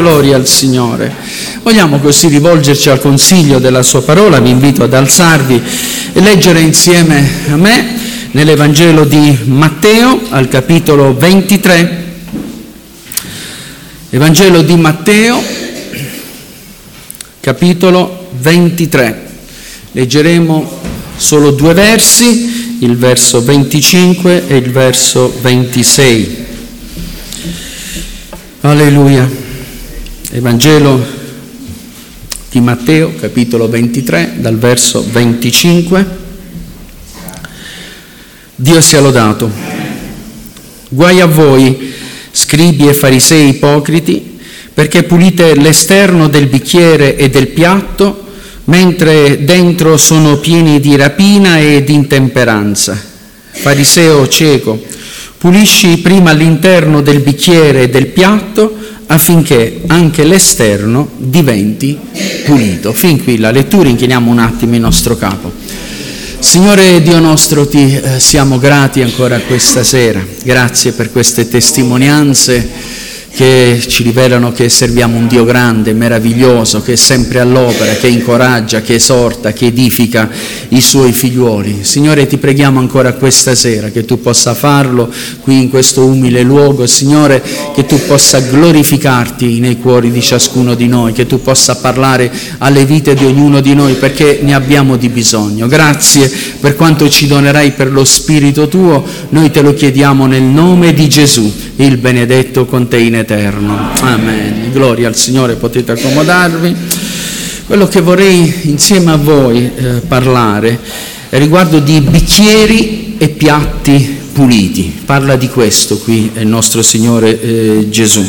gloria al Signore. Vogliamo così rivolgerci al consiglio della Sua parola, vi invito ad alzarvi e leggere insieme a me nell'Evangelo di Matteo al capitolo 23. Evangelo di Matteo, capitolo 23. Leggeremo solo due versi, il verso 25 e il verso 26. Alleluia. Evangelo di Matteo, capitolo 23, dal verso 25. Dio sia lodato. Guai a voi, scribi e farisei ipocriti, perché pulite l'esterno del bicchiere e del piatto, mentre dentro sono pieni di rapina e di intemperanza. Fariseo cieco, Pulisci prima l'interno del bicchiere e del piatto affinché anche l'esterno diventi pulito. Fin qui la lettura, inchiniamo un attimo il nostro capo. Signore Dio nostro, ti eh, siamo grati ancora questa sera. Grazie per queste testimonianze che ci rivelano che serviamo un Dio grande, meraviglioso, che è sempre all'opera, che incoraggia, che esorta, che edifica i suoi figliuoli. Signore, ti preghiamo ancora questa sera che tu possa farlo qui in questo umile luogo, Signore, che tu possa glorificarti nei cuori di ciascuno di noi, che tu possa parlare alle vite di ognuno di noi perché ne abbiamo di bisogno. Grazie per quanto ci donerai per lo Spirito tuo, noi te lo chiediamo nel nome di Gesù, il benedetto con te in eterno. Amen. Gloria al Signore, potete accomodarvi. Quello che vorrei insieme a voi eh, parlare è riguardo di bicchieri e piatti puliti. Parla di questo qui il nostro Signore eh, Gesù.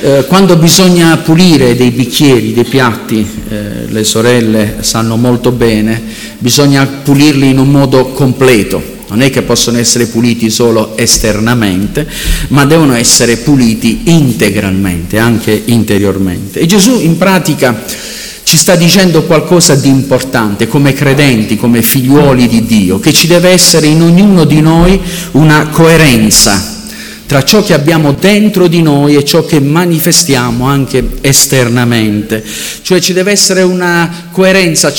Eh, quando bisogna pulire dei bicchieri, dei piatti, eh, le sorelle sanno molto bene, bisogna pulirli in un modo completo non è che possono essere puliti solo esternamente, ma devono essere puliti integralmente, anche interiormente. E Gesù in pratica ci sta dicendo qualcosa di importante come credenti, come figliuoli di Dio, che ci deve essere in ognuno di noi una coerenza tra ciò che abbiamo dentro di noi e ciò che manifestiamo anche esternamente. Cioè ci deve essere una coerenza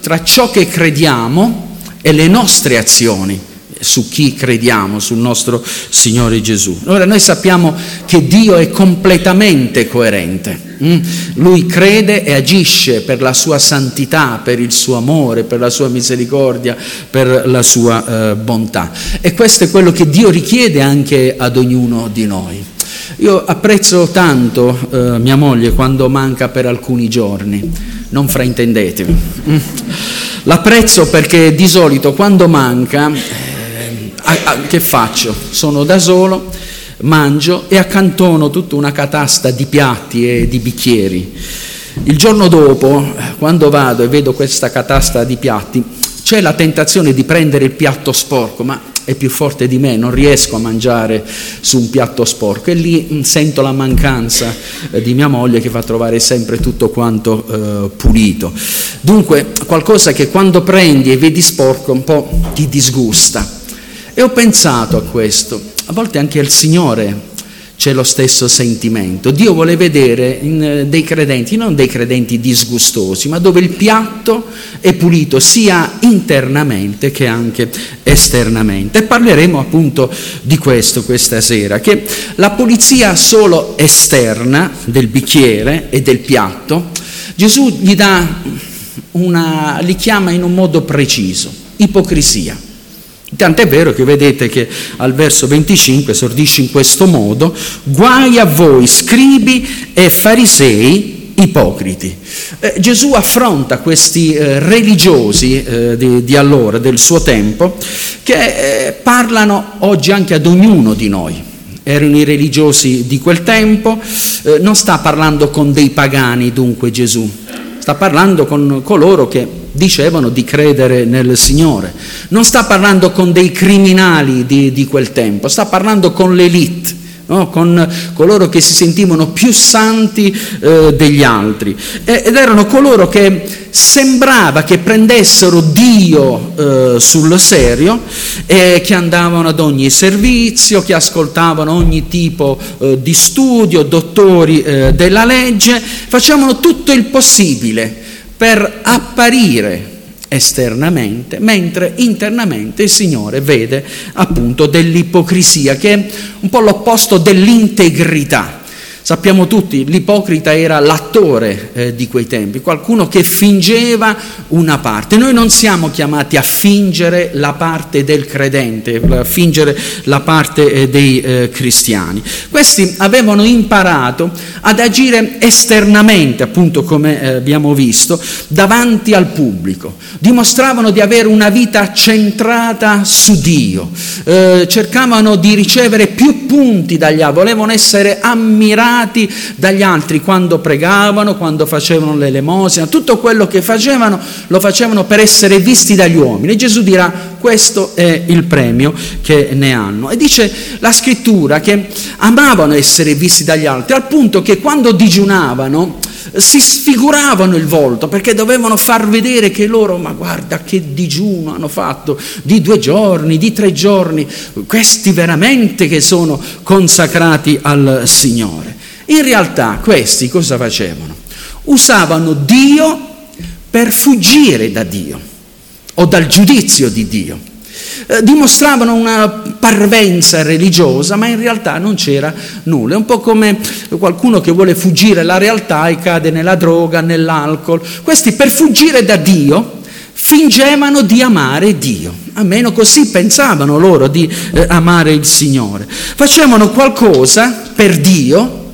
tra ciò che crediamo e le nostre azioni su chi crediamo, sul nostro Signore Gesù. Ora noi sappiamo che Dio è completamente coerente. Mm? Lui crede e agisce per la sua santità, per il suo amore, per la sua misericordia, per la sua eh, bontà. E questo è quello che Dio richiede anche ad ognuno di noi. Io apprezzo tanto eh, mia moglie quando manca per alcuni giorni, non fraintendetevi. Mm? L'apprezzo perché di solito quando manca che faccio? Sono da solo, mangio e accantono tutta una catasta di piatti e di bicchieri. Il giorno dopo, quando vado e vedo questa catasta di piatti, c'è la tentazione di prendere il piatto sporco, ma è più forte di me, non riesco a mangiare su un piatto sporco e lì mm, sento la mancanza eh, di mia moglie che fa trovare sempre tutto quanto eh, pulito. Dunque, qualcosa che quando prendi e vedi sporco un po' ti disgusta. E ho pensato a questo, a volte anche al Signore c'è lo stesso sentimento. Dio vuole vedere eh, dei credenti, non dei credenti disgustosi, ma dove il piatto è pulito sia internamente che anche esternamente. E parleremo appunto di questo questa sera, che la pulizia solo esterna del bicchiere e del piatto, Gesù gli dà una, li chiama in un modo preciso, ipocrisia. Tant'è vero che vedete che al verso 25 esordisce in questo modo, guai a voi scribi e farisei ipocriti. Eh, Gesù affronta questi eh, religiosi eh, di, di, allora, del suo tempo, che eh, parlano oggi anche ad ognuno di noi. Erano i religiosi di quel tempo, eh, non sta parlando con dei pagani dunque Gesù, sta parlando con coloro che dicevano di credere nel Signore. Non sta parlando con dei criminali di, di quel tempo, sta parlando con l'elite no? con coloro che si sentivano più santi eh, degli altri ed erano coloro che sembrava che prendessero Dio eh, sul serio e che andavano ad ogni servizio, che ascoltavano ogni tipo eh, di studio, dottori eh, della legge, facevano tutto il possibile per apparire esternamente, mentre internamente il Signore vede appunto dell'ipocrisia, che è un po' l'opposto dell'integrità. Sappiamo tutti, l'ipocrita era l'attore eh, di quei tempi, qualcuno che fingeva una parte. Noi non siamo chiamati a fingere la parte del credente, a fingere la parte eh, dei eh, cristiani. Questi avevano imparato ad agire esternamente, appunto come eh, abbiamo visto, davanti al pubblico. Dimostravano di avere una vita centrata su Dio, eh, cercavano di ricevere più punti dagli altri, volevano essere ammirati ammirati dagli altri quando pregavano, quando facevano l'elemosina, tutto quello che facevano lo facevano per essere visti dagli uomini. E Gesù dirà questo è il premio che ne hanno. E dice la scrittura che amavano essere visti dagli altri, al punto che quando digiunavano si sfiguravano il volto perché dovevano far vedere che loro, ma guarda che digiuno hanno fatto di due giorni, di tre giorni, questi veramente che sono consacrati al Signore. In realtà questi cosa facevano? Usavano Dio per fuggire da Dio o dal giudizio di Dio. Eh, dimostravano una parvenza religiosa, ma in realtà non c'era nulla. È un po' come qualcuno che vuole fuggire dalla realtà e cade nella droga, nell'alcol. Questi per fuggire da Dio fingevano di amare Dio, almeno così pensavano loro di eh, amare il Signore. Facevano qualcosa per Dio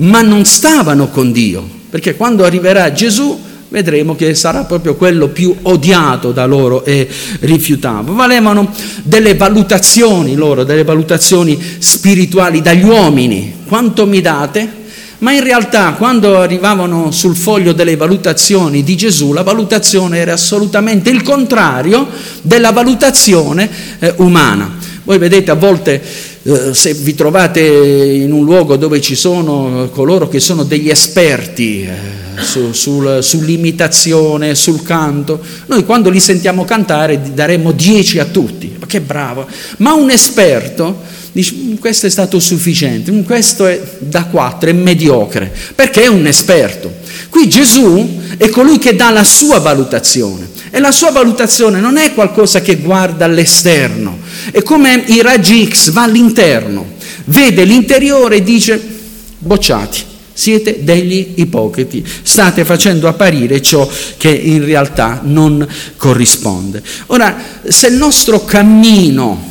ma non stavano con Dio, perché quando arriverà Gesù vedremo che sarà proprio quello più odiato da loro e rifiutato. Valevano delle valutazioni loro, delle valutazioni spirituali dagli uomini. Quanto mi date? Ma in realtà quando arrivavano sul foglio delle valutazioni di Gesù, la valutazione era assolutamente il contrario della valutazione eh, umana. Voi vedete a volte eh, se vi trovate in un luogo dove ci sono coloro che sono degli esperti eh, su, sul, sull'imitazione, sul canto, noi quando li sentiamo cantare daremmo 10 a tutti, ma che bravo, ma un esperto dice mm, questo è stato sufficiente, mm, questo è da 4, è mediocre, perché è un esperto. Qui Gesù è colui che dà la sua valutazione e la sua valutazione non è qualcosa che guarda all'esterno, è come i raggi X, va all'interno, vede l'interiore e dice bocciati. Siete degli ipocriti, state facendo apparire ciò che in realtà non corrisponde. Ora, se il nostro cammino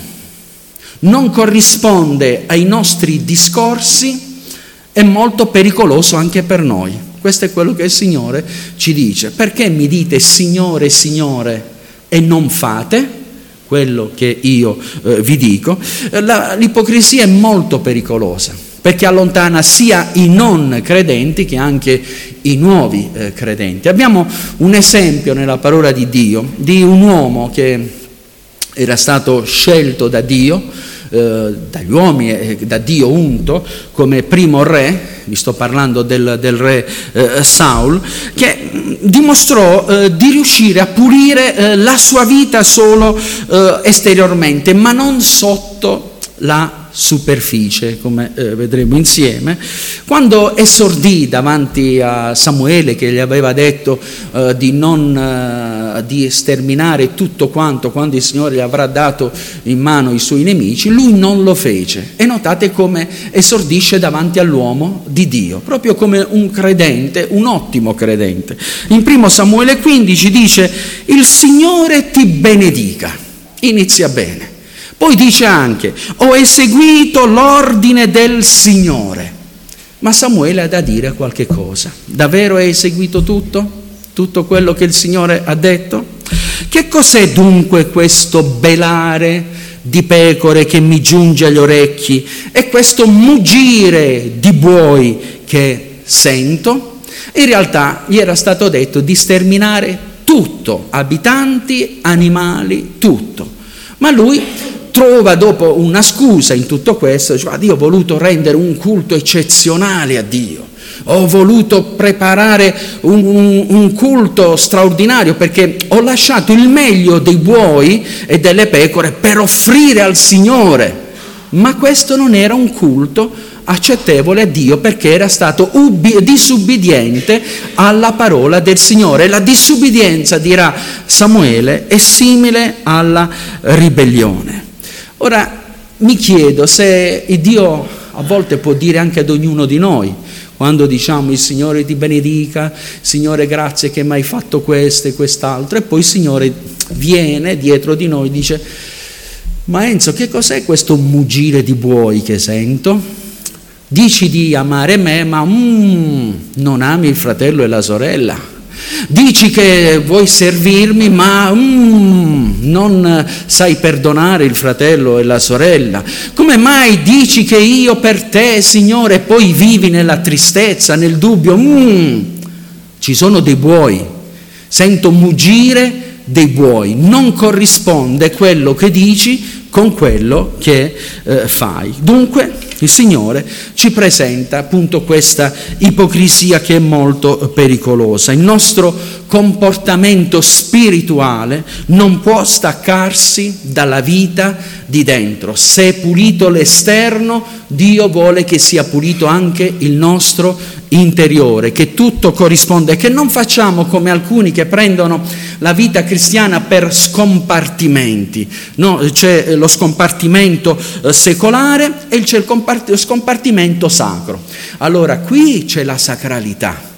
non corrisponde ai nostri discorsi, è molto pericoloso anche per noi. Questo è quello che il Signore ci dice. Perché mi dite Signore, Signore e non fate? quello che io eh, vi dico, la, l'ipocrisia è molto pericolosa perché allontana sia i non credenti che anche i nuovi eh, credenti. Abbiamo un esempio nella parola di Dio di un uomo che era stato scelto da Dio, eh, dagli uomini e da Dio unto come primo re, vi sto parlando del, del re eh, Saul, che mm, dimostrò eh, di riuscire a pulire eh, la sua vita solo eh, esteriormente, ma non sotto la superficie, come eh, vedremo insieme, quando esordì davanti a Samuele che gli aveva detto eh, di, non, eh, di sterminare tutto quanto quando il Signore gli avrà dato in mano i suoi nemici, lui non lo fece. E notate come esordisce davanti all'uomo di Dio, proprio come un credente, un ottimo credente. In primo Samuele 15 dice, il Signore ti benedica, inizia bene. Poi dice anche, ho eseguito l'ordine del Signore. Ma Samuele ha da dire qualche cosa. Davvero hai eseguito tutto? Tutto quello che il Signore ha detto? Che cos'è dunque questo belare di pecore che mi giunge agli orecchi e questo muggire di buoi che sento? In realtà gli era stato detto di sterminare tutto, abitanti, animali, tutto. Ma lui trova dopo una scusa in tutto questo, dice, io ho voluto rendere un culto eccezionale a Dio, ho voluto preparare un, un, un, culto straordinario perché ho lasciato il meglio dei buoi e delle pecore per offrire al Signore. Ma questo non era un culto accettevole a Dio perché era stato ubbi- disubbidiente alla parola del Signore. La disubbidienza, dirà Samuele, è simile alla ribellione. Ora mi chiedo se Dio a volte può dire anche ad ognuno di noi, quando diciamo il Signore ti benedica, Signore grazie che mi hai fatto questo e quest'altro, e poi il Signore viene dietro di noi e dice, ma Enzo che cos'è questo mugire di buoi che sento? Dici di amare me, ma mm, non ami il fratello e la sorella. Dici che vuoi servirmi, ma mm, non sai perdonare il fratello e la sorella. Come mai dici che io per te, Signore, poi vivi nella tristezza, nel dubbio? Mm, ci sono dei buoi. Sento mugire dei buoi. Non corrisponde quello che dici con quello che eh, fai. Dunque, il Signore ci presenta appunto questa ipocrisia che è molto pericolosa. Il nostro comportamento spirituale non può staccarsi dalla vita di dentro. Se è pulito l'esterno, Dio vuole che sia pulito anche il nostro interiore, che tutto corrisponde, che non facciamo come alcuni che prendono la vita cristiana per scompartimenti. No, c'è lo scompartimento eh, secolare e c'è il scompartimento sacro. Allora qui c'è la sacralità.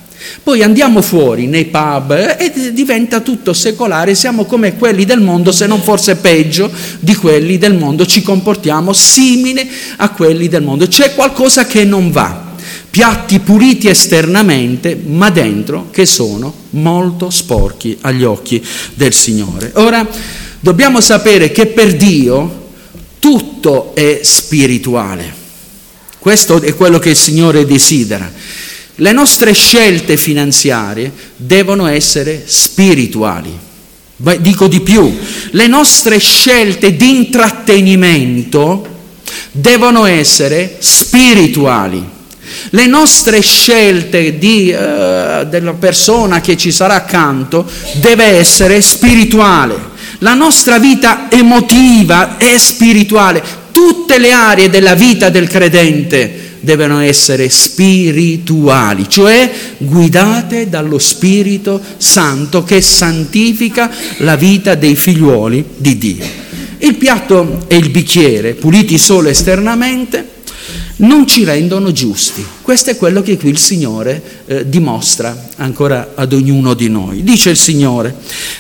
Poi andiamo fuori nei pub e diventa tutto secolare, siamo come quelli del mondo, se non forse peggio di quelli del mondo, ci comportiamo simile a quelli del mondo. C'è qualcosa che non va piatti puliti esternamente, ma dentro che sono molto sporchi agli occhi del Signore. Ora, dobbiamo sapere che per Dio tutto è spirituale. Questo è quello che il Signore desidera. Le nostre scelte finanziarie devono essere spirituali. Dico di più, le nostre scelte di intrattenimento devono essere spirituali. Le nostre scelte di, uh, della persona che ci sarà accanto deve essere spirituale. La nostra vita emotiva è spirituale. Tutte le aree della vita del credente devono essere spirituali, cioè guidate dallo Spirito Santo che santifica la vita dei figliuoli di Dio. Il piatto e il bicchiere, puliti solo esternamente, non ci rendono giusti. Questo è quello che qui il Signore eh, dimostra ancora ad ognuno di noi. Dice il Signore,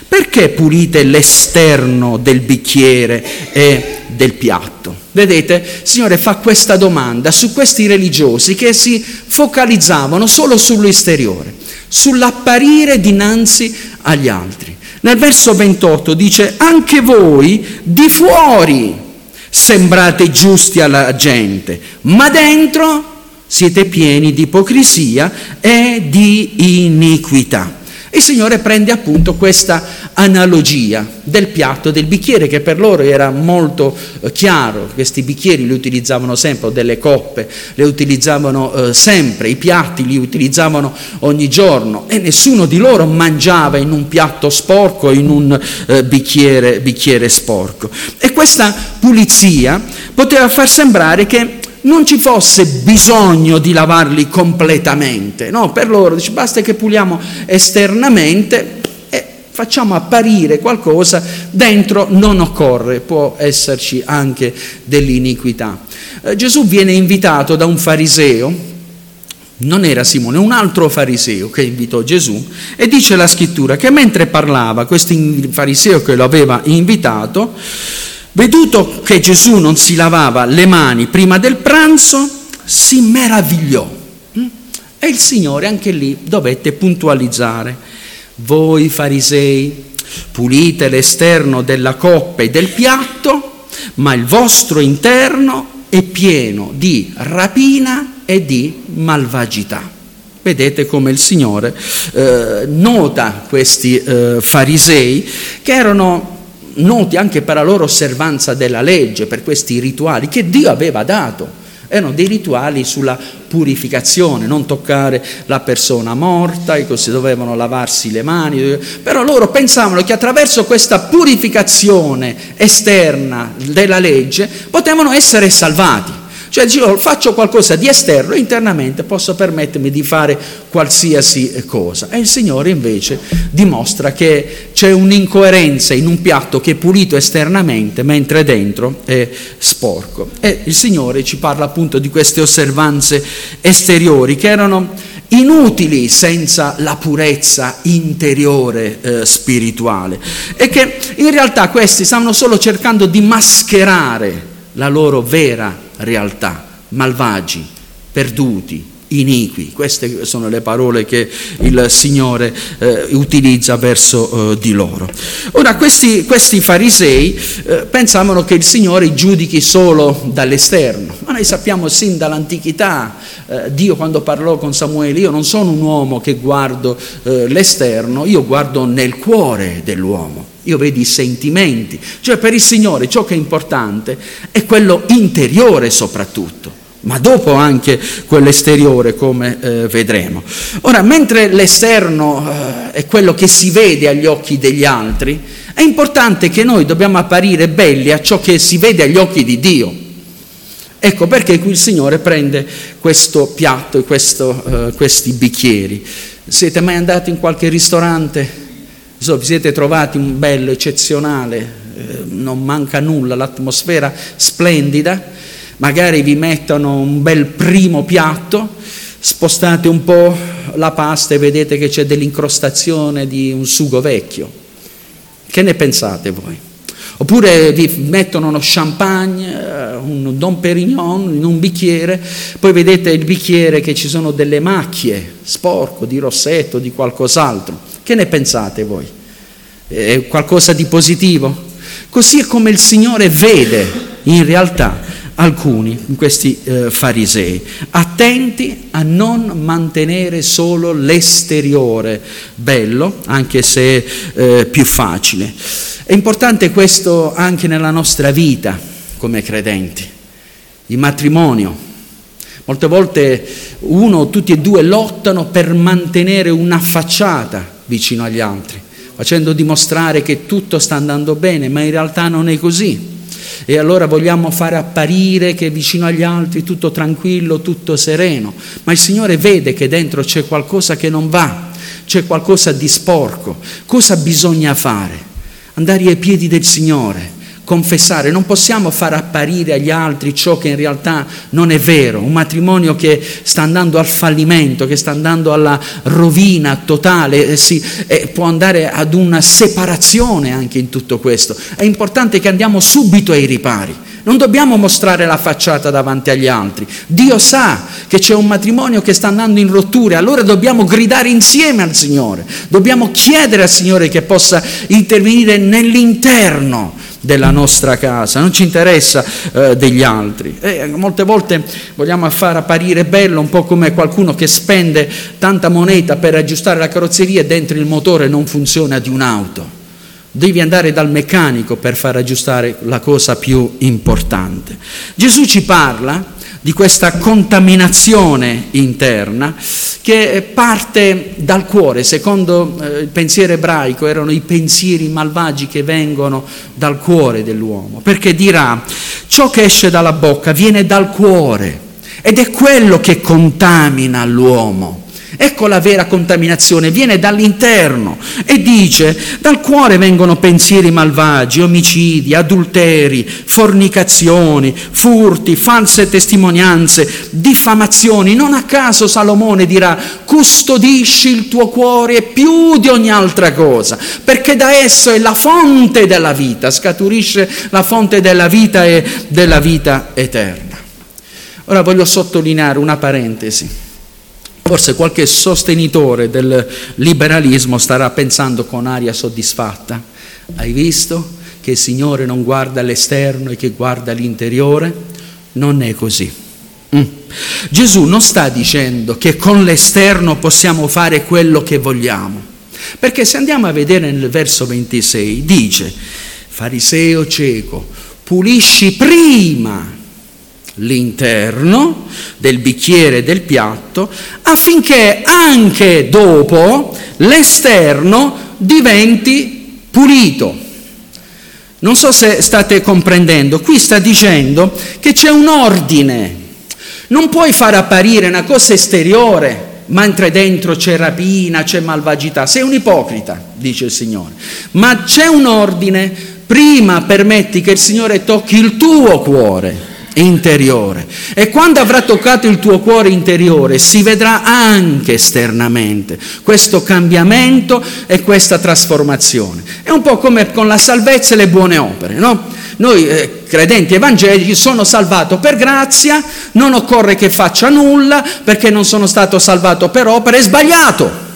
perché pulite l'esterno del bicchiere e del piatto? Vedete, Signore fa questa domanda su questi religiosi che si focalizzavano solo sull'esteriore, sull'apparire dinanzi agli altri. Nel verso 28 dice, anche voi di fuori sembrate giusti alla gente, ma dentro siete pieni di ipocrisia e di iniquità. Il Signore prende appunto questa analogia del piatto e del bicchiere che per loro era molto eh, chiaro, questi bicchieri li utilizzavano sempre, delle coppe le utilizzavano eh, sempre, i piatti li utilizzavano ogni giorno e nessuno di loro mangiava in un piatto sporco, in un eh, bicchiere, bicchiere sporco. E questa pulizia poteva far sembrare che non ci fosse bisogno di lavarli completamente, no? Per loro dice basta che puliamo esternamente e facciamo apparire qualcosa, dentro non occorre, può esserci anche dell'iniquità. Eh, Gesù viene invitato da un fariseo, non era Simone, un altro fariseo che invitò Gesù e dice la scrittura che mentre parlava questo fariseo che lo aveva invitato, Veduto che Gesù non si lavava le mani prima del pranzo, si meravigliò. Mm? E il Signore anche lì dovette puntualizzare. Voi farisei pulite l'esterno della coppa e del piatto, ma il vostro interno è pieno di rapina e di malvagità. Vedete come il Signore eh, nota questi eh, farisei che erano noti anche per la loro osservanza della legge, per questi rituali che Dio aveva dato. Erano dei rituali sulla purificazione, non toccare la persona morta, e così dovevano lavarsi le mani, però loro pensavano che attraverso questa purificazione esterna della legge potevano essere salvati. Cioè dicevo, faccio qualcosa di esterno, internamente posso permettermi di fare qualsiasi cosa. E il Signore invece dimostra che c'è un'incoerenza in un piatto che è pulito esternamente, mentre dentro è sporco. E il Signore ci parla appunto di queste osservanze esteriori che erano inutili senza la purezza interiore eh, spirituale e che in realtà questi stavano solo cercando di mascherare la loro vera realtà, malvagi, perduti, iniqui. Queste sono le parole che il Signore eh, utilizza verso eh, di loro. Ora, questi, questi farisei eh, pensavano che il Signore giudichi solo dall'esterno, ma noi sappiamo sin dall'antichità, eh, Dio quando parlò con Samuele, io non sono un uomo che guardo eh, l'esterno, io guardo nel cuore dell'uomo. Io vedo i sentimenti, cioè per il Signore ciò che è importante è quello interiore soprattutto, ma dopo anche quello esteriore come eh, vedremo. Ora, mentre l'esterno eh, è quello che si vede agli occhi degli altri, è importante che noi dobbiamo apparire belli a ciò che si vede agli occhi di Dio. Ecco perché qui il Signore prende questo piatto e questo, eh, questi bicchieri. Siete mai andati in qualche ristorante So, vi siete trovati un bello, eccezionale, eh, non manca nulla, l'atmosfera splendida, magari vi mettono un bel primo piatto, spostate un po' la pasta e vedete che c'è dell'incrostazione di un sugo vecchio. Che ne pensate voi? Oppure vi mettono uno champagne, eh, un Don Perignon in un bicchiere, poi vedete il bicchiere che ci sono delle macchie, sporco, di rossetto, di qualcos'altro. Che ne pensate voi? È qualcosa di positivo? Così è come il Signore vede in realtà alcuni, questi eh, farisei, attenti a non mantenere solo l'esteriore bello, anche se eh, più facile. È importante questo anche nella nostra vita come credenti. Il matrimonio, Molte volte uno o tutti e due lottano per mantenere una facciata vicino agli altri, facendo dimostrare che tutto sta andando bene, ma in realtà non è così. E allora vogliamo fare apparire che vicino agli altri tutto tranquillo, tutto sereno, ma il Signore vede che dentro c'è qualcosa che non va, c'è qualcosa di sporco. Cosa bisogna fare? Andare ai piedi del Signore, confessare, non possiamo far apparire agli altri ciò che in realtà non è vero, un matrimonio che sta andando al fallimento, che sta andando alla rovina totale, eh, si, eh, può andare ad una separazione anche in tutto questo. È importante che andiamo subito ai ripari. Non dobbiamo mostrare la facciata davanti agli altri. Dio sa che c'è un matrimonio che sta andando in rotture, allora dobbiamo gridare insieme al Signore, dobbiamo chiedere al Signore che possa intervenire nell'interno della nostra casa, non ci interessa eh, degli altri. E molte volte vogliamo far apparire bello un po' come qualcuno che spende tanta moneta per aggiustare la carrozzeria e dentro il motore non funziona di un'auto. Devi andare dal meccanico per far aggiustare la cosa più importante. Gesù ci parla di questa contaminazione interna che parte dal cuore. Secondo eh, il pensiero ebraico erano i pensieri malvagi che vengono dal cuore dell'uomo, perché dirà ciò che esce dalla bocca viene dal cuore ed è quello che contamina l'uomo. Ecco la vera contaminazione, viene dall'interno e dice, dal cuore vengono pensieri malvagi, omicidi, adulteri, fornicazioni, furti, false testimonianze, diffamazioni. Non a caso Salomone dirà, custodisci il tuo cuore più di ogni altra cosa, perché da esso è la fonte della vita, scaturisce la fonte della vita e della vita eterna. Ora voglio sottolineare una parentesi. Forse qualche sostenitore del liberalismo starà pensando con aria soddisfatta. Hai visto che il Signore non guarda l'esterno e che guarda l'interiore? Non è così. Mm. Gesù non sta dicendo che con l'esterno possiamo fare quello che vogliamo, perché se andiamo a vedere nel verso 26 dice fariseo cieco, pulisci prima l'interno del bicchiere e del piatto affinché anche dopo l'esterno diventi pulito. Non so se state comprendendo, qui sta dicendo che c'è un ordine, non puoi far apparire una cosa esteriore mentre dentro c'è rapina, c'è malvagità, sei un ipocrita, dice il Signore, ma c'è un ordine, prima permetti che il Signore tocchi il tuo cuore interiore. E quando avrà toccato il tuo cuore interiore si vedrà anche esternamente questo cambiamento e questa trasformazione. È un po' come con la salvezza e le buone opere, no? Noi eh, credenti evangelici sono salvato per grazia, non occorre che faccia nulla perché non sono stato salvato per opere, è sbagliato.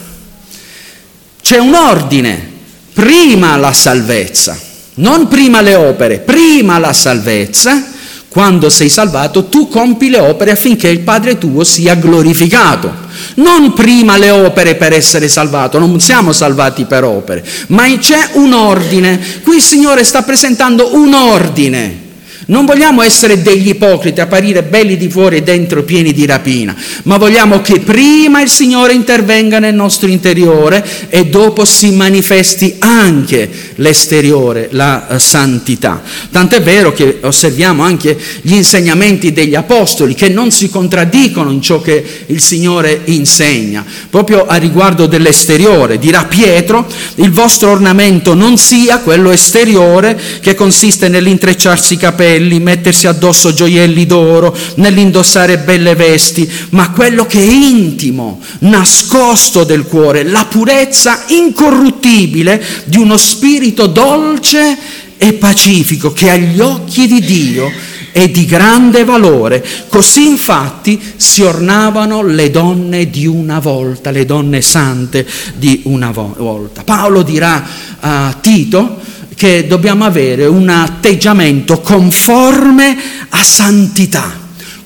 C'è un ordine, prima la salvezza, non prima le opere, prima la salvezza quando sei salvato, tu compi le opere affinché il Padre tuo sia glorificato. Non prima le opere per essere salvato, non siamo salvati per opere, ma c'è un ordine. Qui il Signore sta presentando un ordine non vogliamo essere degli ipocriti, apparire belli di fuori e dentro pieni di rapina, ma vogliamo che prima il Signore intervenga nel nostro interiore e dopo si manifesti anche l'esteriore, la eh, santità. Tant'è vero che osserviamo anche gli insegnamenti degli apostoli che non si contraddicono in ciò che il Signore insegna. Proprio a riguardo dell'esteriore, dirà Pietro, il vostro ornamento non sia quello esteriore che consiste nell'intrecciarsi i capelli, capelli, mettersi addosso gioielli d'oro, nell'indossare belle vesti, ma quello che è intimo, nascosto del cuore, la purezza incorruttibile di uno spirito dolce e pacifico che agli occhi di Dio è di grande valore. Così infatti si ornavano le donne di una volta, le donne sante di una volta. Paolo dirà a Tito, che dobbiamo avere un atteggiamento conforme a santità,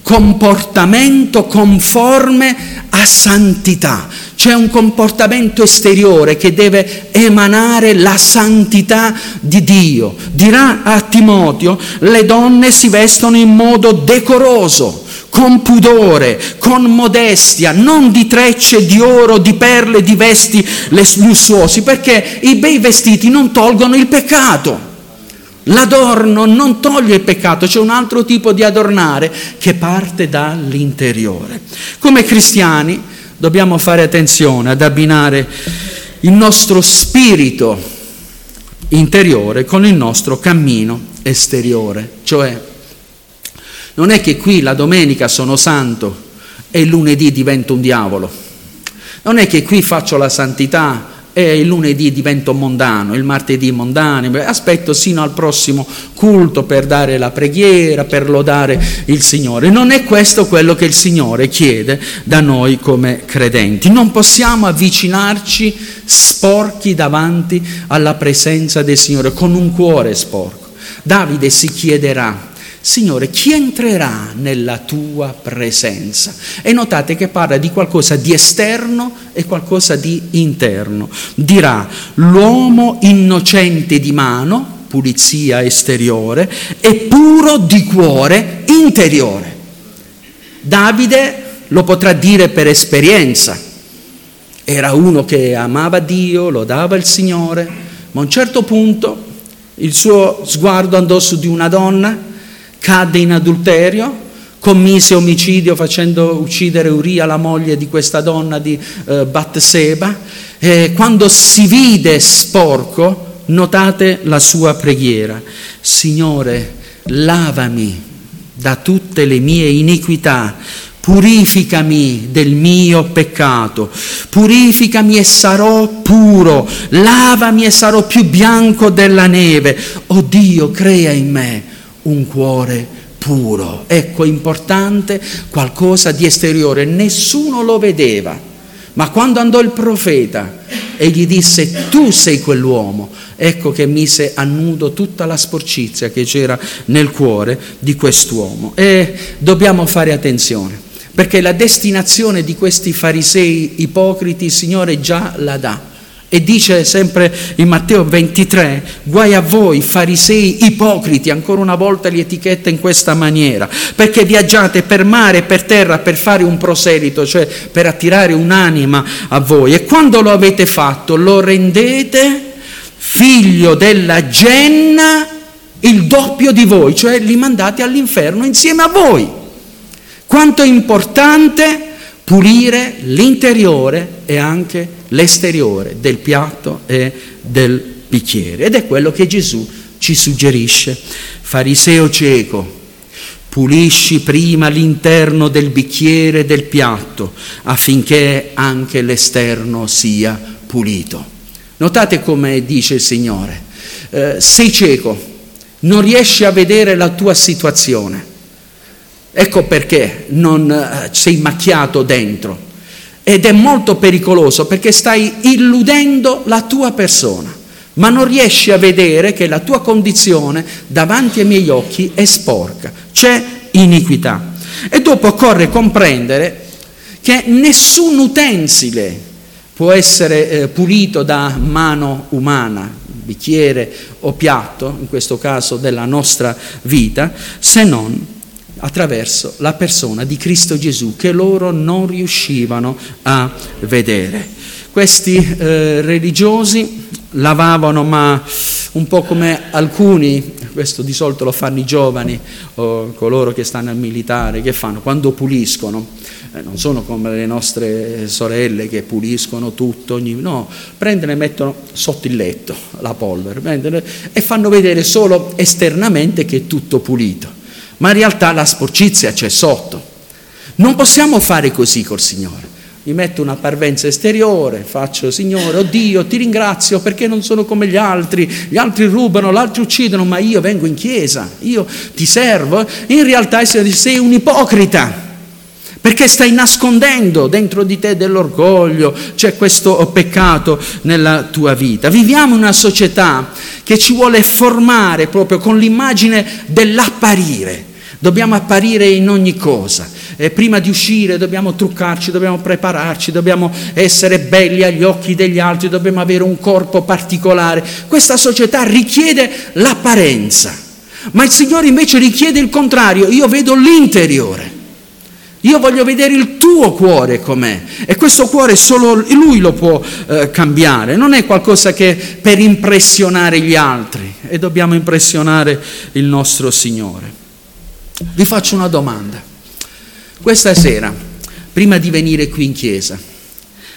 comportamento conforme a santità. C'è un comportamento esteriore che deve emanare la santità di Dio. Dirà a Timoteo, le donne si vestono in modo decoroso, con pudore, con modestia, non di trecce, di oro, di perle, di vesti lussuosi, perché i bei vestiti non tolgono il peccato. L'adorno non toglie il peccato, c'è un altro tipo di adornare che parte dall'interiore. Come cristiani dobbiamo fare attenzione ad abbinare il nostro spirito interiore con il nostro cammino esteriore, cioè non è che qui la domenica sono santo e il lunedì divento un diavolo. Non è che qui faccio la santità e il lunedì divento mondano, il martedì mondano, aspetto sino al prossimo culto per dare la preghiera, per lodare il Signore. Non è questo quello che il Signore chiede da noi come credenti. Non possiamo avvicinarci sporchi davanti alla presenza del Signore con un cuore sporco. Davide si chiederà Signore, chi entrerà nella tua presenza? E notate che parla di qualcosa di esterno e qualcosa di interno. Dirà l'uomo innocente di mano, pulizia esteriore, e puro di cuore interiore. Davide lo potrà dire per esperienza. Era uno che amava Dio, lodava il Signore, ma a un certo punto il suo sguardo andò su di una donna cadde in adulterio, commise omicidio facendo uccidere Uria, la moglie di questa donna di eh, Batseba. E quando si vide sporco, notate la sua preghiera. Signore, lavami da tutte le mie iniquità, purificami del mio peccato, purificami e sarò puro, lavami e sarò più bianco della neve. Oh Dio, crea in me un cuore puro. Ecco, importante, qualcosa di esteriore. Nessuno lo vedeva, ma quando andò il profeta e gli disse tu sei quell'uomo, ecco che mise a nudo tutta la sporcizia che c'era nel cuore di quest'uomo. E dobbiamo fare attenzione, perché la destinazione di questi farisei ipocriti il Signore già la dà E dice sempre in Matteo 23, guai a voi farisei ipocriti, ancora una volta li etichetta in questa maniera, perché viaggiate per mare e per terra per fare un proselito, cioè per attirare un'anima a voi. E quando lo avete fatto lo rendete figlio della genna il doppio di voi, cioè li mandate all'inferno insieme a voi. Quanto è importante pulire l'interiore e anche l'esteriore del piatto e del bicchiere. Ed è quello che Gesù ci suggerisce. Fariseo cieco, pulisci prima l'interno del bicchiere e del piatto affinché anche l'esterno sia pulito. Notate come dice il Signore, eh, sei cieco, non riesci a vedere la tua situazione. Ecco perché non eh, sei macchiato dentro. Ed è molto pericoloso perché stai illudendo la tua persona, ma non riesci a vedere che la tua condizione davanti ai miei occhi è sporca, c'è iniquità. E dopo occorre comprendere che nessun utensile può essere eh, pulito da mano umana, bicchiere o piatto, in questo caso della nostra vita, se non attraverso la persona di Cristo Gesù che loro non riuscivano a vedere. Questi eh, religiosi lavavano, ma un po' come alcuni, questo di solito lo fanno i giovani o coloro che stanno al militare, che fanno? Quando puliscono, eh, non sono come le nostre sorelle che puliscono tutto, ogni, no, prendono e mettono sotto il letto la polvere prendono, e fanno vedere solo esternamente che è tutto pulito ma in realtà la sporcizia c'è sotto. Non possiamo fare così col Signore. Mi metto una parvenza esteriore, faccio Signore, oh Dio, ti ringrazio perché non sono come gli altri, gli altri rubano, gli altri uccidono, ma io vengo in chiesa, io ti servo. In realtà sei un ipocrita perché stai nascondendo dentro di te dell'orgoglio, c'è questo peccato nella tua vita. Viviamo in una società che ci vuole formare proprio con l'immagine dell'apparire. Dobbiamo apparire in ogni cosa. E prima di uscire dobbiamo truccarci, dobbiamo prepararci, dobbiamo essere belli agli occhi degli altri, dobbiamo avere un corpo particolare. Questa società richiede l'apparenza, ma il Signore invece richiede il contrario. Io vedo l'interiore. Io voglio vedere il tuo cuore com'è e questo cuore solo lui lo può eh, cambiare, non è qualcosa che per impressionare gli altri e dobbiamo impressionare il nostro Signore. Vi faccio una domanda. Questa sera, prima di venire qui in chiesa,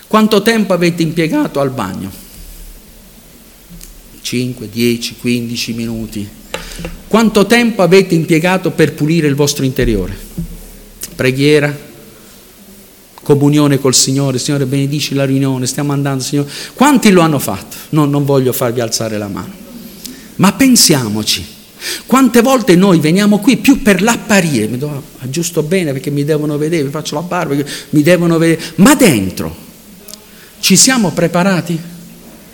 quanto tempo avete impiegato al bagno? 5, 10, 15 minuti. Quanto tempo avete impiegato per pulire il vostro interiore? Preghiera, comunione col Signore, Signore benedici la riunione, stiamo andando, Signore. Quanti lo hanno fatto? No, non voglio farvi alzare la mano. Ma pensiamoci, quante volte noi veniamo qui più per l'apparire, mi do, aggiusto bene perché mi devono vedere, mi faccio la barba, mi devono vedere, ma dentro ci siamo preparati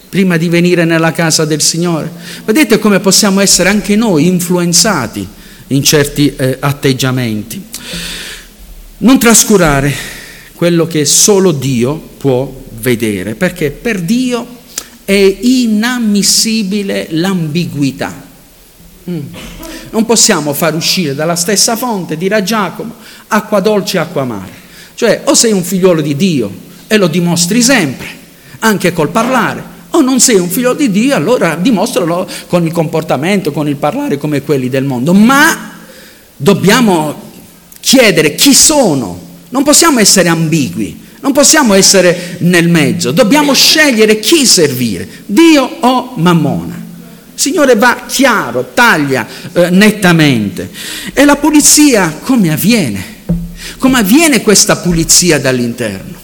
prima di venire nella casa del Signore? Vedete come possiamo essere anche noi influenzati in certi eh, atteggiamenti. Non trascurare quello che solo Dio può vedere, perché per Dio è inammissibile l'ambiguità. Mm. Non possiamo far uscire dalla stessa fonte, dirà Giacomo, acqua dolce e acqua amara. Cioè o sei un figliolo di Dio e lo dimostri sempre, anche col parlare, o non sei un figlio di Dio, allora dimostralo con il comportamento, con il parlare come quelli del mondo. Ma dobbiamo chiedere chi sono, non possiamo essere ambigui, non possiamo essere nel mezzo, dobbiamo scegliere chi servire, Dio o Mammona. Signore va chiaro, taglia eh, nettamente. E la pulizia come avviene? Come avviene questa pulizia dall'interno?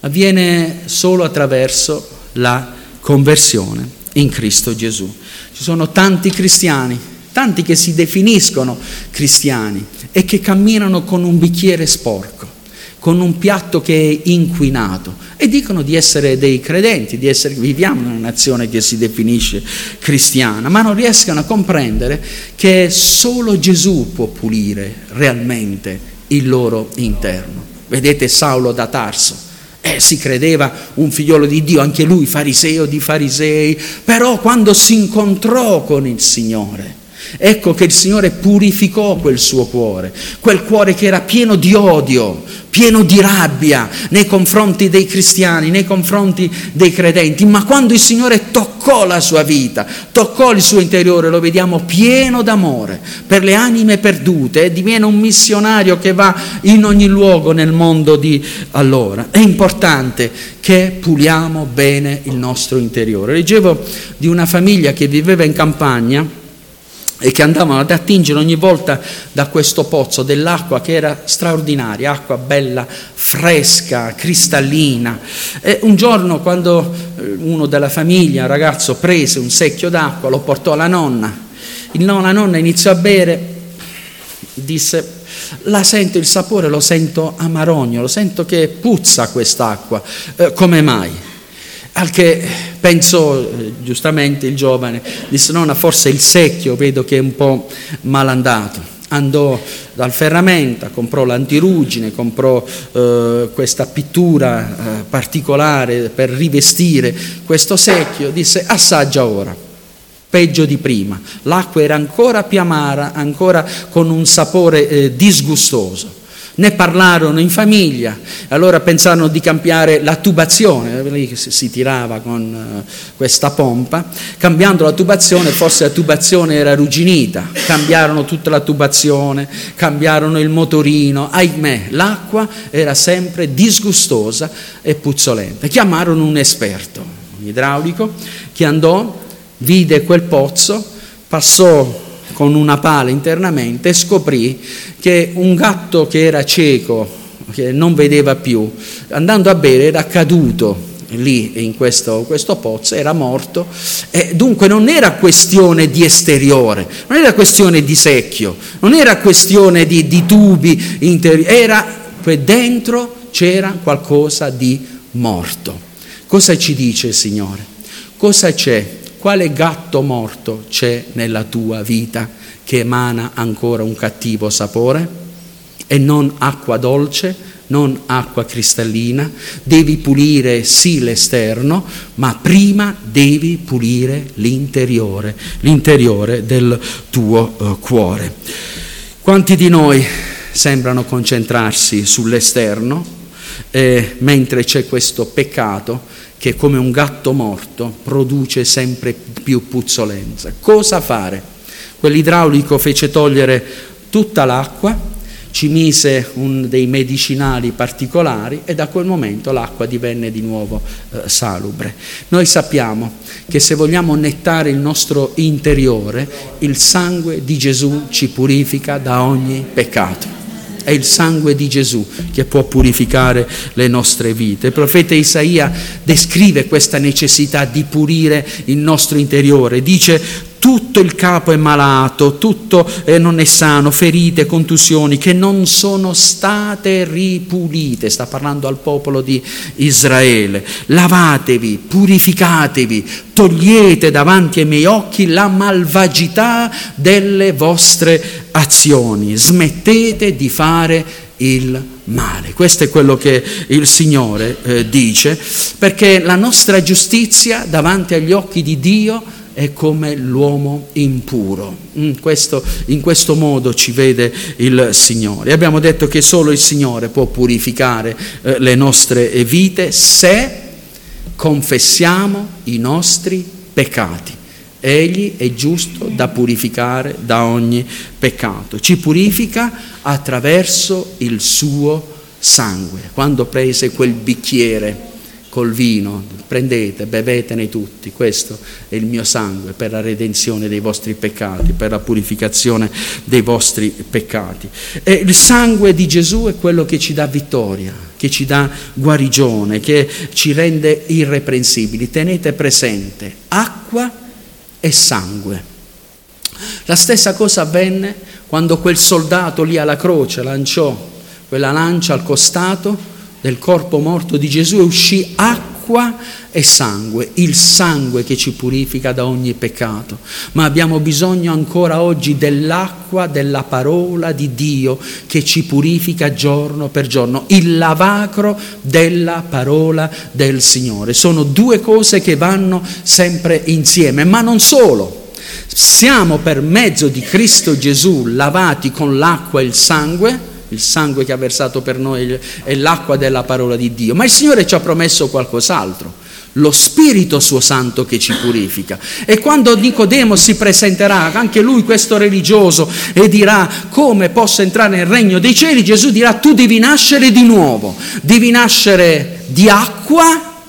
Avviene solo attraverso la conversione in Cristo Gesù. Ci sono tanti cristiani, tanti che si definiscono cristiani e che camminano con un bicchiere sporco con un piatto che è inquinato e dicono di essere dei credenti, di essere, viviamo in una nazione che si definisce cristiana, ma non riescono a comprendere che solo Gesù può pulire realmente il loro interno. Vedete Saulo da Tarso, Eh, si credeva un figliolo di Dio, anche lui fariseo di farisei, però quando si incontrò con il Signore, ecco che il Signore purificò quel suo cuore, quel cuore che era pieno di odio, pieno di rabbia nei confronti dei cristiani, nei confronti dei credenti, ma quando il Signore toccò la sua vita, toccò il suo interiore, lo vediamo pieno d'amore per le anime perdute e diviene un missionario che va in ogni luogo nel mondo di allora. È importante che puliamo bene il nostro interiore. Leggevo di una famiglia che viveva in campagna, e che andavano ad attingere ogni volta da questo pozzo dell'acqua che era straordinaria, acqua bella, fresca, cristallina. E un giorno quando eh, uno della famiglia, un ragazzo, prese un secchio d'acqua, lo portò alla nonna, il la nonna iniziò a bere, disse, la sento il sapore, lo sento amarogno, lo sento che puzza quest'acqua, eh, come mai? Al che pensò eh, giustamente il giovane, disse nonna forse il secchio vedo che è un po' malandato. Andò dal ferramenta, comprò l'antirugine, comprò eh, questa pittura eh, particolare per rivestire questo secchio, disse assaggia ora, peggio di prima. L'acqua era ancora più amara, ancora con un sapore eh, disgustoso. Ne parlarono in famiglia, allora pensarono di cambiare la tubazione, lì si tirava con eh, questa pompa, cambiando la tubazione, forse la tubazione era arrugginita, cambiarono tutta la tubazione, cambiarono il motorino, ahimè, l'acqua era sempre disgustosa e puzzolente. Chiamarono un esperto, un idraulico, che andò, vide quel pozzo, passò con una pala internamente scoprì che un gatto che era cieco, che non vedeva più, andando a bere era caduto lì in questo, questo, pozzo, era morto e dunque non era questione di esteriore, non era questione di secchio, non era questione di, di tubi interiori, era dentro c'era qualcosa di morto. Cosa ci dice il Signore? Cosa c'è quale gatto morto c'è nella tua vita che emana ancora un cattivo sapore? E non acqua dolce, non acqua cristallina, devi pulire sì l'esterno, ma prima devi pulire l'interiore, l'interiore del tuo uh, cuore. Quanti di noi sembrano concentrarsi sull'esterno, eh, mentre c'è questo peccato che come un gatto morto produce sempre più puzzolenza. Cosa fare? Quell'idraulico fece togliere tutta l'acqua, ci mise dei medicinali particolari e da quel momento l'acqua divenne di nuovo eh, salubre. Noi sappiamo che se vogliamo nettare il nostro interiore, il sangue di Gesù ci purifica da ogni peccato. È il sangue di Gesù che può purificare le nostre vite. Il profeta Isaia descrive questa necessità di pulire il nostro interiore. Dice tutto il capo è malato, tutto eh, non è sano, ferite, contusioni che non sono state ripulite. Sta parlando al popolo di Israele. Lavatevi, purificatevi, togliete davanti ai miei occhi la malvagità delle vostre azioni. Smettete di fare il male. Questo è quello che il Signore eh, dice, perché la nostra giustizia davanti agli occhi di Dio è come l'uomo impuro. In questo, in questo, modo ci vede il Signore. Abbiamo detto che solo il Signore può purificare eh, le nostre vite se confessiamo i nostri peccati. Egli è giusto da purificare da ogni peccato. Ci purifica attraverso il suo sangue. Quando prese quel bicchiere col vino, prendete, bevetene tutti, questo è il mio sangue per la redenzione dei vostri peccati, per la purificazione dei vostri peccati. E il sangue di Gesù è quello che ci dà vittoria, che ci dà guarigione, che ci rende irreprensibili. Tenete presente, acqua e sangue. La stessa cosa avvenne quando quel soldato lì alla croce lanciò quella lancia al costato del corpo morto di Gesù e uscì acqua acqua e sangue, il sangue che ci purifica da ogni peccato. Ma abbiamo bisogno ancora oggi dell'acqua, della parola di Dio che ci purifica giorno per giorno, il lavacro della parola del Signore. Sono due cose che vanno sempre insieme, ma non solo. Siamo per mezzo di Cristo Gesù lavati con l'acqua e il sangue, il sangue che ha versato per noi è l'acqua della parola di Dio, ma il Signore ci ha promesso qualcos'altro, lo Spirito suo Santo che ci purifica. E quando Nicodemo si presenterà, anche lui questo religioso, e dirà come posso entrare nel regno dei cieli, Gesù dirà tu devi nascere di nuovo, devi nascere di acqua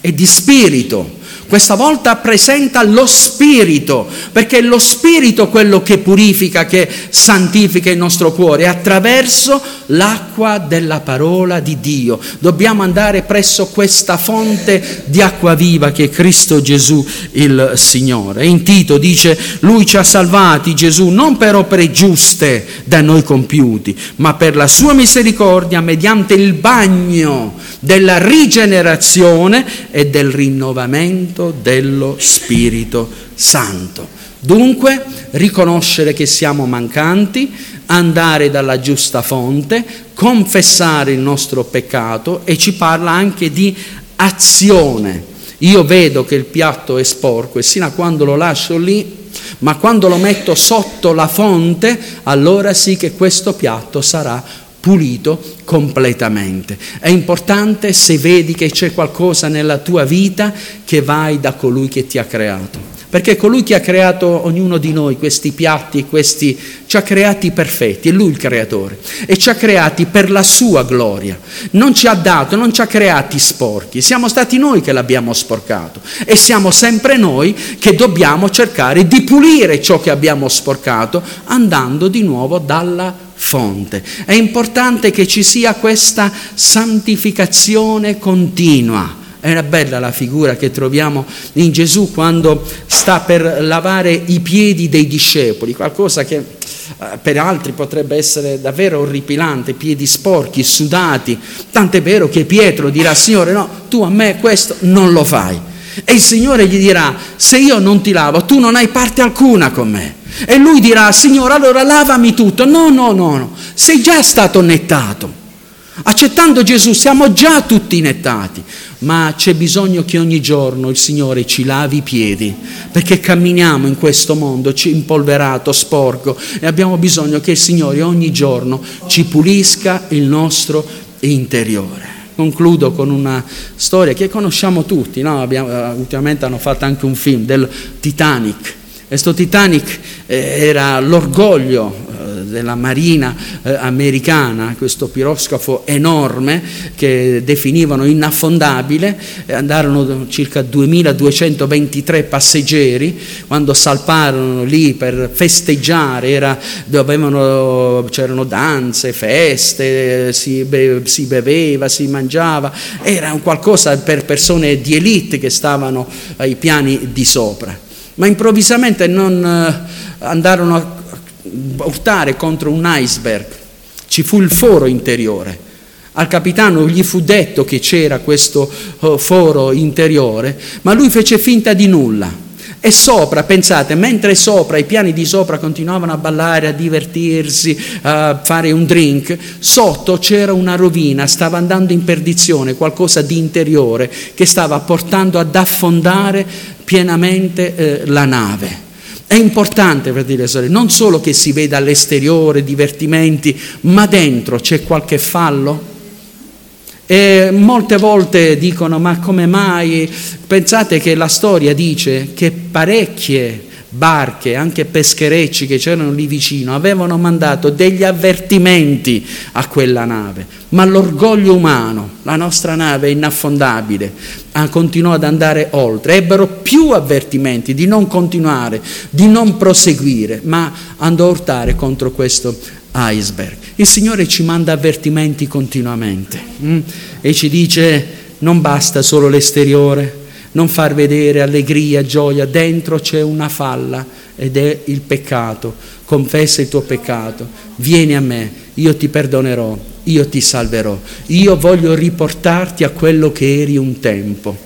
e di spirito. Questa volta presenta lo Spirito, perché è lo Spirito quello che purifica, che santifica il nostro cuore, attraverso l'acqua della parola di Dio. Dobbiamo andare presso questa fonte di acqua viva che è Cristo Gesù il Signore. In Tito dice, Lui ci ha salvati, Gesù, non per opere giuste da noi compiuti, ma per la sua misericordia mediante il bagno della rigenerazione e del rinnovamento dello Spirito Santo. Dunque, riconoscere che siamo mancanti, andare dalla giusta fonte, confessare il nostro peccato e ci parla anche di azione. Io vedo che il piatto è sporco e sino a quando lo lascio lì, ma quando lo metto sotto la fonte, allora sì che questo piatto sarà pulito completamente. È importante se vedi che c'è qualcosa nella tua vita che vai da colui che ti ha creato. Perché colui che ha creato ognuno di noi, questi piatti, questi, ci ha creati perfetti, è lui il creatore, e ci ha creati per la sua gloria. Non ci ha dato, non ci ha creati sporchi, siamo stati noi che l'abbiamo sporcato e siamo sempre noi che dobbiamo cercare di pulire ciò che abbiamo sporcato andando di nuovo dalla fonte. È importante che ci sia questa santificazione continua. Era bella la figura che troviamo in Gesù quando sta per lavare i piedi dei discepoli, qualcosa che eh, per altri potrebbe essere davvero orripilante, piedi sporchi, sudati. Tant'è vero che Pietro dirà, Signore, no, tu a me questo non lo fai. E il Signore gli dirà, se io non ti lavo, tu non hai parte alcuna con me. E lui dirà, Signore, allora lavami tutto. No, no, no, no, sei già stato nettato. Accettando Gesù siamo già tutti nettati, ma c'è bisogno che ogni giorno il Signore ci lavi i piedi, perché camminiamo in questo mondo impolverato, sporco, e abbiamo bisogno che il Signore ogni giorno ci pulisca il nostro interiore. Concludo con una storia che conosciamo tutti, no? Abbiamo, eh, ultimamente hanno fatto anche un film del Titanic. Questo Titanic eh, era l'orgoglio eh, della marina eh, americana, questo piroscafo enorme che definivano inaffondabile, andarono circa 2223 passeggeri, quando salparono lì per festeggiare, era, dovevano, c'erano danze, feste, si, be, si beveva, si mangiava, era un qualcosa per persone di elite che stavano ai piani di sopra ma improvvisamente non eh, andarono a urtare contro un iceberg, ci fu il foro interiore. Al capitano gli fu detto che c'era questo eh, foro interiore, ma lui fece finta di nulla. E sopra, pensate, mentre sopra, i piani di sopra continuavano a ballare, a divertirsi, a fare un drink, sotto c'era una rovina, stava andando in perdizione, qualcosa di interiore che stava portando ad affondare pienamente eh, la nave. È importante, per dire sorelle, non solo che si veda all'esteriore divertimenti, ma dentro c'è qualche fallo. E molte volte dicono, ma come mai? Pensate che la storia dice che parecchie barche, anche pescherecci che c'erano lì vicino, avevano mandato degli avvertimenti a quella nave, ma l'orgoglio umano, la nostra nave è inaffondabile, continuò ad andare oltre, ebbero più avvertimenti di non continuare, di non proseguire, ma andò a urtare contro questo iceberg. Il Signore ci manda avvertimenti continuamente hm? e ci dice non basta solo l'esteriore, non far vedere allegria, gioia, dentro c'è una falla ed è il peccato. Confessa il tuo peccato, vieni a me, io ti perdonerò io ti salverò. Io voglio riportarti a quello che eri un tempo.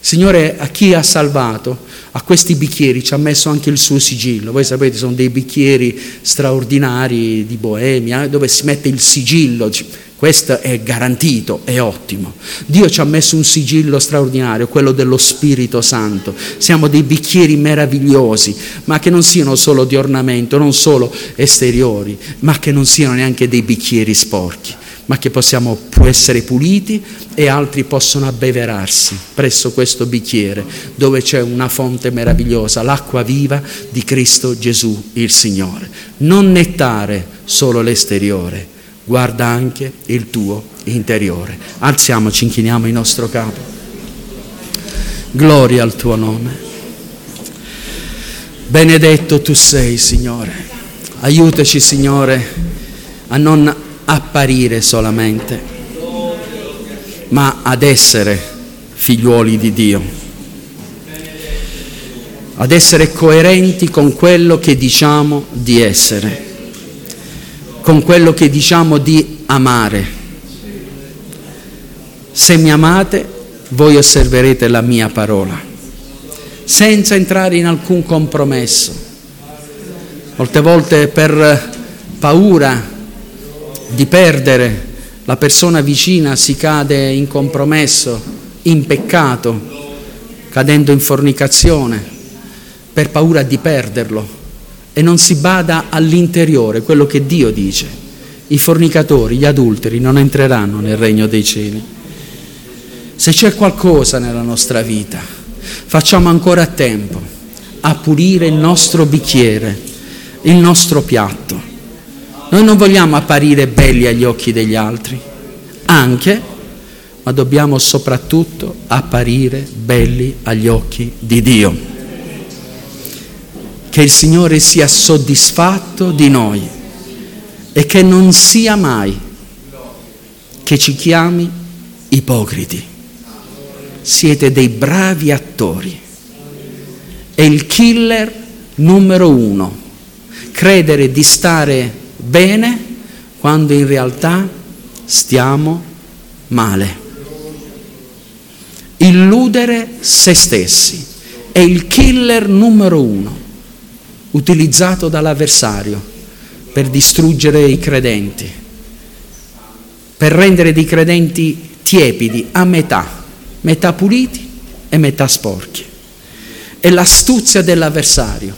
Signore, a chi ha salvato, a questi bicchieri ci ha messo anche il suo sigillo. Voi sapete, sono dei bicchieri straordinari di Boemia, dove si mette il sigillo. Questo è garantito, è ottimo. Dio ci ha messo un sigillo straordinario, quello dello Spirito Santo. Siamo dei bicchieri meravigliosi, ma che non siano solo di ornamento, non solo esteriori, ma che non siano neanche dei bicchieri sporchi ma che possiamo essere puliti e altri possono abbeverarsi presso questo bicchiere dove c'è una fonte meravigliosa, l'acqua viva di Cristo Gesù il Signore. Non nettare solo l'esteriore, guarda anche il tuo interiore. Alziamoci, inchiniamo il nostro capo. Gloria al tuo nome. Benedetto tu sei, Signore. Aiutaci, Signore, a non apparire solamente, ma ad essere figliuoli di Dio, ad essere coerenti con quello che diciamo di essere, con quello che diciamo di amare. Se mi amate, voi osserverete la mia parola, senza entrare in alcun compromesso. Molte volte per paura di perdere la persona vicina si cade in compromesso, in peccato, cadendo in fornicazione, per paura di perderlo e non si bada all'interiore, quello che Dio dice. I fornicatori, gli adulteri non entreranno nel regno dei cieli. Se c'è qualcosa nella nostra vita, facciamo ancora a tempo a pulire il nostro bicchiere, il nostro piatto noi non vogliamo apparire belli agli occhi degli altri, anche, ma dobbiamo soprattutto apparire belli agli occhi di Dio. Che il Signore sia soddisfatto di noi e che non sia mai che ci chiami ipocriti. Siete dei bravi attori. È il killer numero uno. Credere di stare bene quando in realtà stiamo male. Illudere se stessi è il killer numero uno utilizzato dall'avversario per distruggere i credenti, per rendere dei credenti tiepidi a metà, metà puliti e metà sporchi. È l'astuzia dell'avversario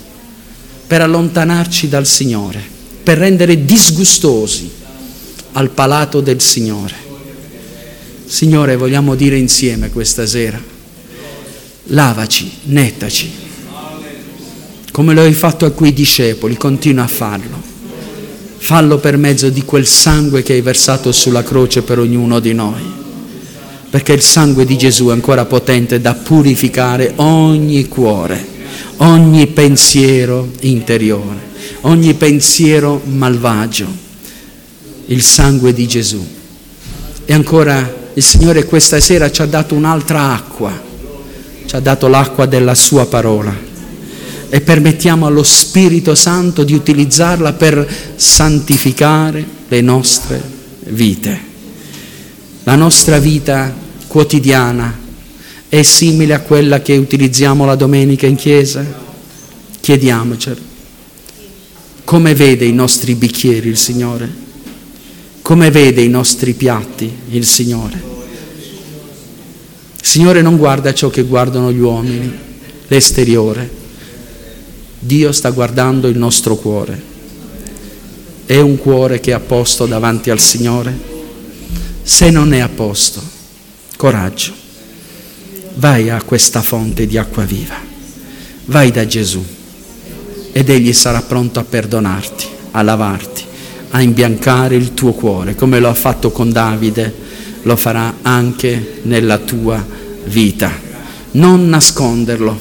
per allontanarci dal Signore per rendere disgustosi al palato del Signore. Signore, vogliamo dire insieme questa sera, lavaci, nettaci, come lo hai fatto a quei discepoli, continua a farlo. Fallo per mezzo di quel sangue che hai versato sulla croce per ognuno di noi, perché il sangue di Gesù è ancora potente da purificare ogni cuore, ogni pensiero interiore ogni pensiero malvagio, il sangue di Gesù. E ancora il Signore questa sera ci ha dato un'altra acqua, ci ha dato l'acqua della sua parola e permettiamo allo Spirito Santo di utilizzarla per santificare le nostre vite. La nostra vita quotidiana è simile a quella che utilizziamo la domenica in chiesa? Chiediamocelo. Come vede i nostri bicchieri il Signore? Come vede i nostri piatti il Signore? Il Signore non guarda ciò che guardano gli uomini, l'esteriore. Dio sta guardando il nostro cuore. È un cuore che è a posto davanti al Signore? Se non è a posto, coraggio. Vai a questa fonte di acqua viva. Vai da Gesù ed Egli sarà pronto a perdonarti, a lavarti, a imbiancare il tuo cuore, come lo ha fatto con Davide, lo farà anche nella tua vita. Non nasconderlo,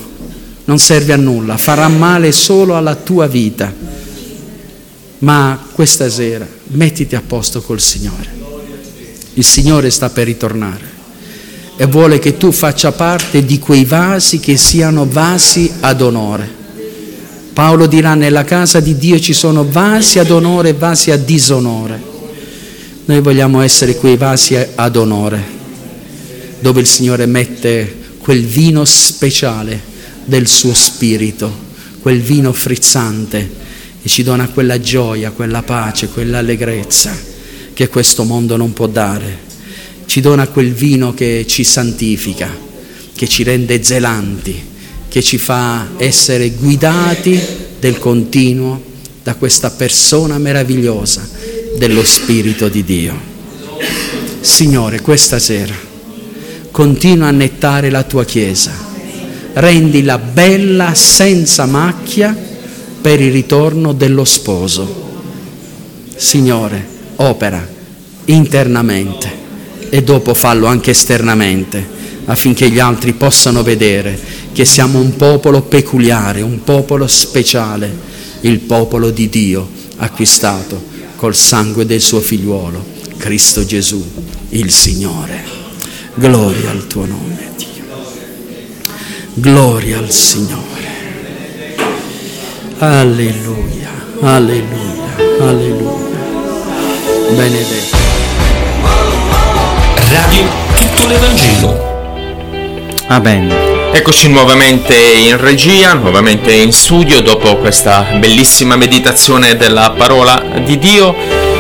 non serve a nulla, farà male solo alla tua vita. Ma questa sera mettiti a posto col Signore. Il Signore sta per ritornare e vuole che tu faccia parte di quei vasi che siano vasi ad onore Paolo dirà nella casa di Dio ci sono vasi ad onore e vasi a disonore. Noi vogliamo essere quei vasi ad onore, dove il Signore mette quel vino speciale del suo spirito, quel vino frizzante e ci dona quella gioia, quella pace, quell'allegrezza che questo mondo non può dare. Ci dona quel vino che ci santifica, che ci rende zelanti, che ci fa essere guidati del continuo da questa persona meravigliosa dello Spirito di Dio. Signore, questa sera continua a nettare la tua Chiesa, rendila bella senza macchia per il ritorno dello sposo. Signore, opera internamente e dopo fallo anche esternamente affinché gli altri possano vedere che siamo un popolo peculiare, un popolo speciale, il popolo di Dio acquistato col sangue del suo figliuolo, Cristo Gesù, il Signore. Gloria al tuo nome, Dio. Gloria al Signore. Alleluia, alleluia, alleluia. Benedetto. Radio Tutto l'Evangelo. Amen. Eccoci nuovamente in regia, nuovamente in studio dopo questa bellissima meditazione della parola di Dio.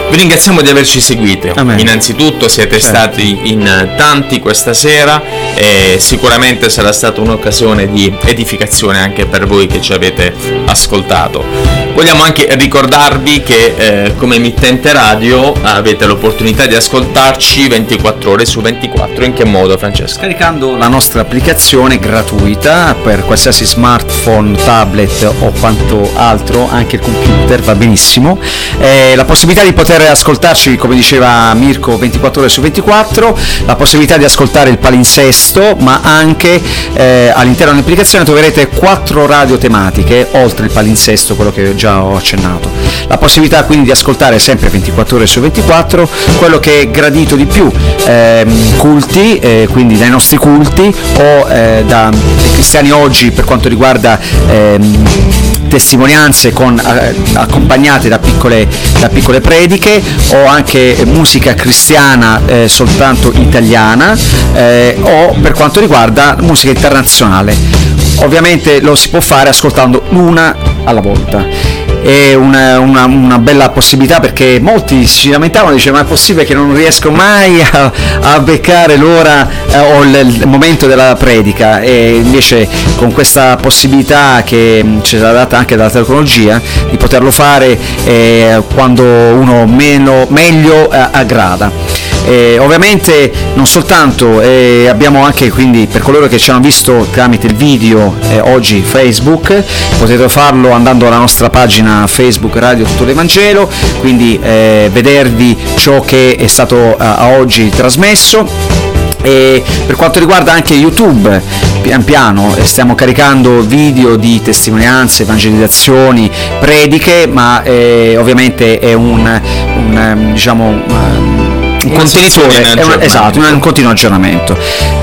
Vi ringraziamo di averci seguito. Amen. Innanzitutto siete Certo. stati in tanti questa sera e sicuramente sarà stata un'occasione di edificazione anche per voi che ci avete ascoltato. Vogliamo anche ricordarvi che eh, come emittente radio avete l'opportunità di ascoltarci 24 ore su 24. In che modo Francesco? Scaricando la nostra applicazione gratuita per qualsiasi smartphone, tablet o quanto altro, anche il computer va benissimo, Eh, la possibilità di poter ascoltarci, come diceva Mirko, 24 ore su 24, la possibilità di ascoltare il palinsesto, ma anche eh, all'interno dell'applicazione troverete quattro radio tematiche, oltre il palinsesto, quello che già ho accennato. La possibilità quindi di ascoltare sempre 24 ore su 24 quello che è gradito di più, ehm, culti, eh, quindi dai nostri culti o eh, da, cristiani oggi per quanto riguarda ehm, testimonianze con, eh, accompagnate da piccole, da piccole prediche o anche musica cristiana eh, soltanto italiana eh, o per quanto riguarda musica internazionale. Ovviamente lo si può fare ascoltando l'una alla volta è una, una- una bella possibilità perché molti si lamentavano dicevano ma è possibile che non riesco mai a, a beccare l'ora eh, o il, il momento della predica e invece con questa possibilità che mh, ci è data anche dalla tecnologia di poterlo fare eh, quando uno meno, meglio eh, aggrada. Eh, ovviamente non soltanto, eh, abbiamo anche quindi per coloro che ci hanno visto tramite il video eh, oggi Facebook, potete farlo andando alla nostra pagina Facebook Radio Tutto l'Evangelo, quindi eh, vedervi ciò che è stato eh, a oggi trasmesso. E per quanto riguarda anche YouTube, pian piano eh, stiamo caricando video di testimonianze, evangelizzazioni, prediche, ma eh, ovviamente è un, un, ehm, diciamo, un, contenitore, è un, esatto, un continuo aggiornamento.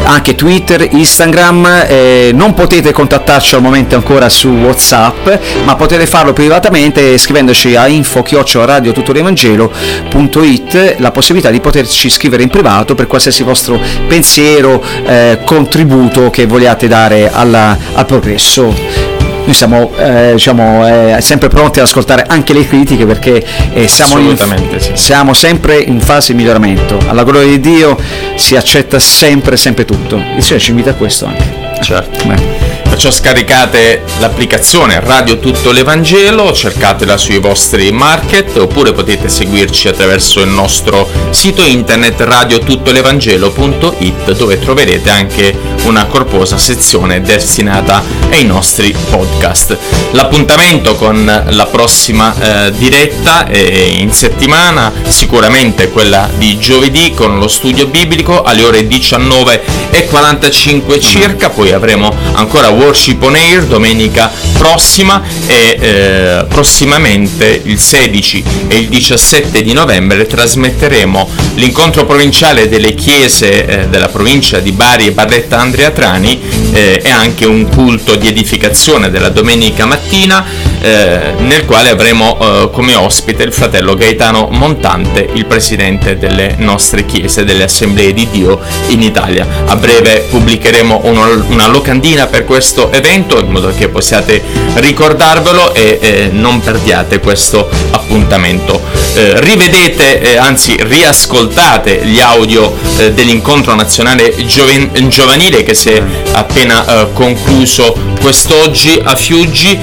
Anche Twitter, Instagram, eh, non potete contattarci al momento ancora su Whatsapp, ma potete farlo privatamente scrivendoci a info radiotutorevangelo.it la possibilità di poterci scrivere in privato per qualsiasi vostro pensiero, eh, contributo che vogliate dare alla- al progresso. Noi siamo eh, diciamo, eh, sempre pronti ad ascoltare anche le critiche perché eh, siamo, in- sì. siamo sempre in fase di miglioramento. Alla gloria di Dio si accetta sempre, sempre tutto. Il Signore ci invita a questo anche. Certo. Beh. Perciò scaricate l'applicazione Radio Tutto l'Evangelo, cercatela sui vostri market oppure potete seguirci attraverso il nostro sito internet radiotuttolevangelo.it dove troverete anche una corposa sezione destinata ai nostri podcast. L'appuntamento con la prossima eh, diretta è in settimana, sicuramente quella di giovedì con lo studio biblico alle ore 19.45 circa, poi avremo ancora Worship on Air domenica prossima e eh, prossimamente il 16 e il 17 di novembre trasmetteremo l'incontro provinciale delle chiese eh, della provincia di Bari e Barletta Andrea Trani eh, e anche un culto di edificazione della domenica mattina eh, nel quale avremo eh, come ospite il fratello Gaetano Montante, il presidente delle nostre chiese, delle assemblee di Dio in Italia. A breve pubblicheremo uno, una locandina per questo evento in modo che possiate ricordarvelo e eh, non perdiate questo appuntamento. Eh, rivedete, eh, anzi riascoltate gli audio dell'incontro nazionale gioven- giovanile che si è appena concluso quest'oggi a Fiuggi,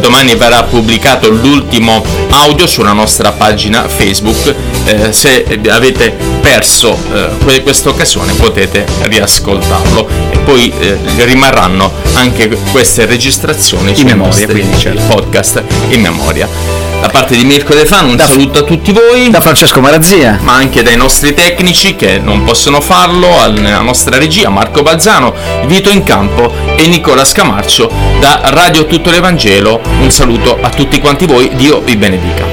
domani verrà pubblicato l'ultimo audio sulla nostra pagina Facebook, eh, se avete perso eh, questa occasione potete riascoltarlo e poi eh, rimarranno anche queste registrazioni in memoria, quindi, certo. podcast in memoria. Da parte di Mirko De Fan un Da- saluto a tutti voi Da Francesco Marazia. ma anche dai nostri tecnici che non possono farlo, al- nella nostra regia Marco Balzano, Vito Incampo e Nicola Scamarcio da Radio Tutto l'Evangelo. Un saluto a tutti quanti voi, Dio vi benedica.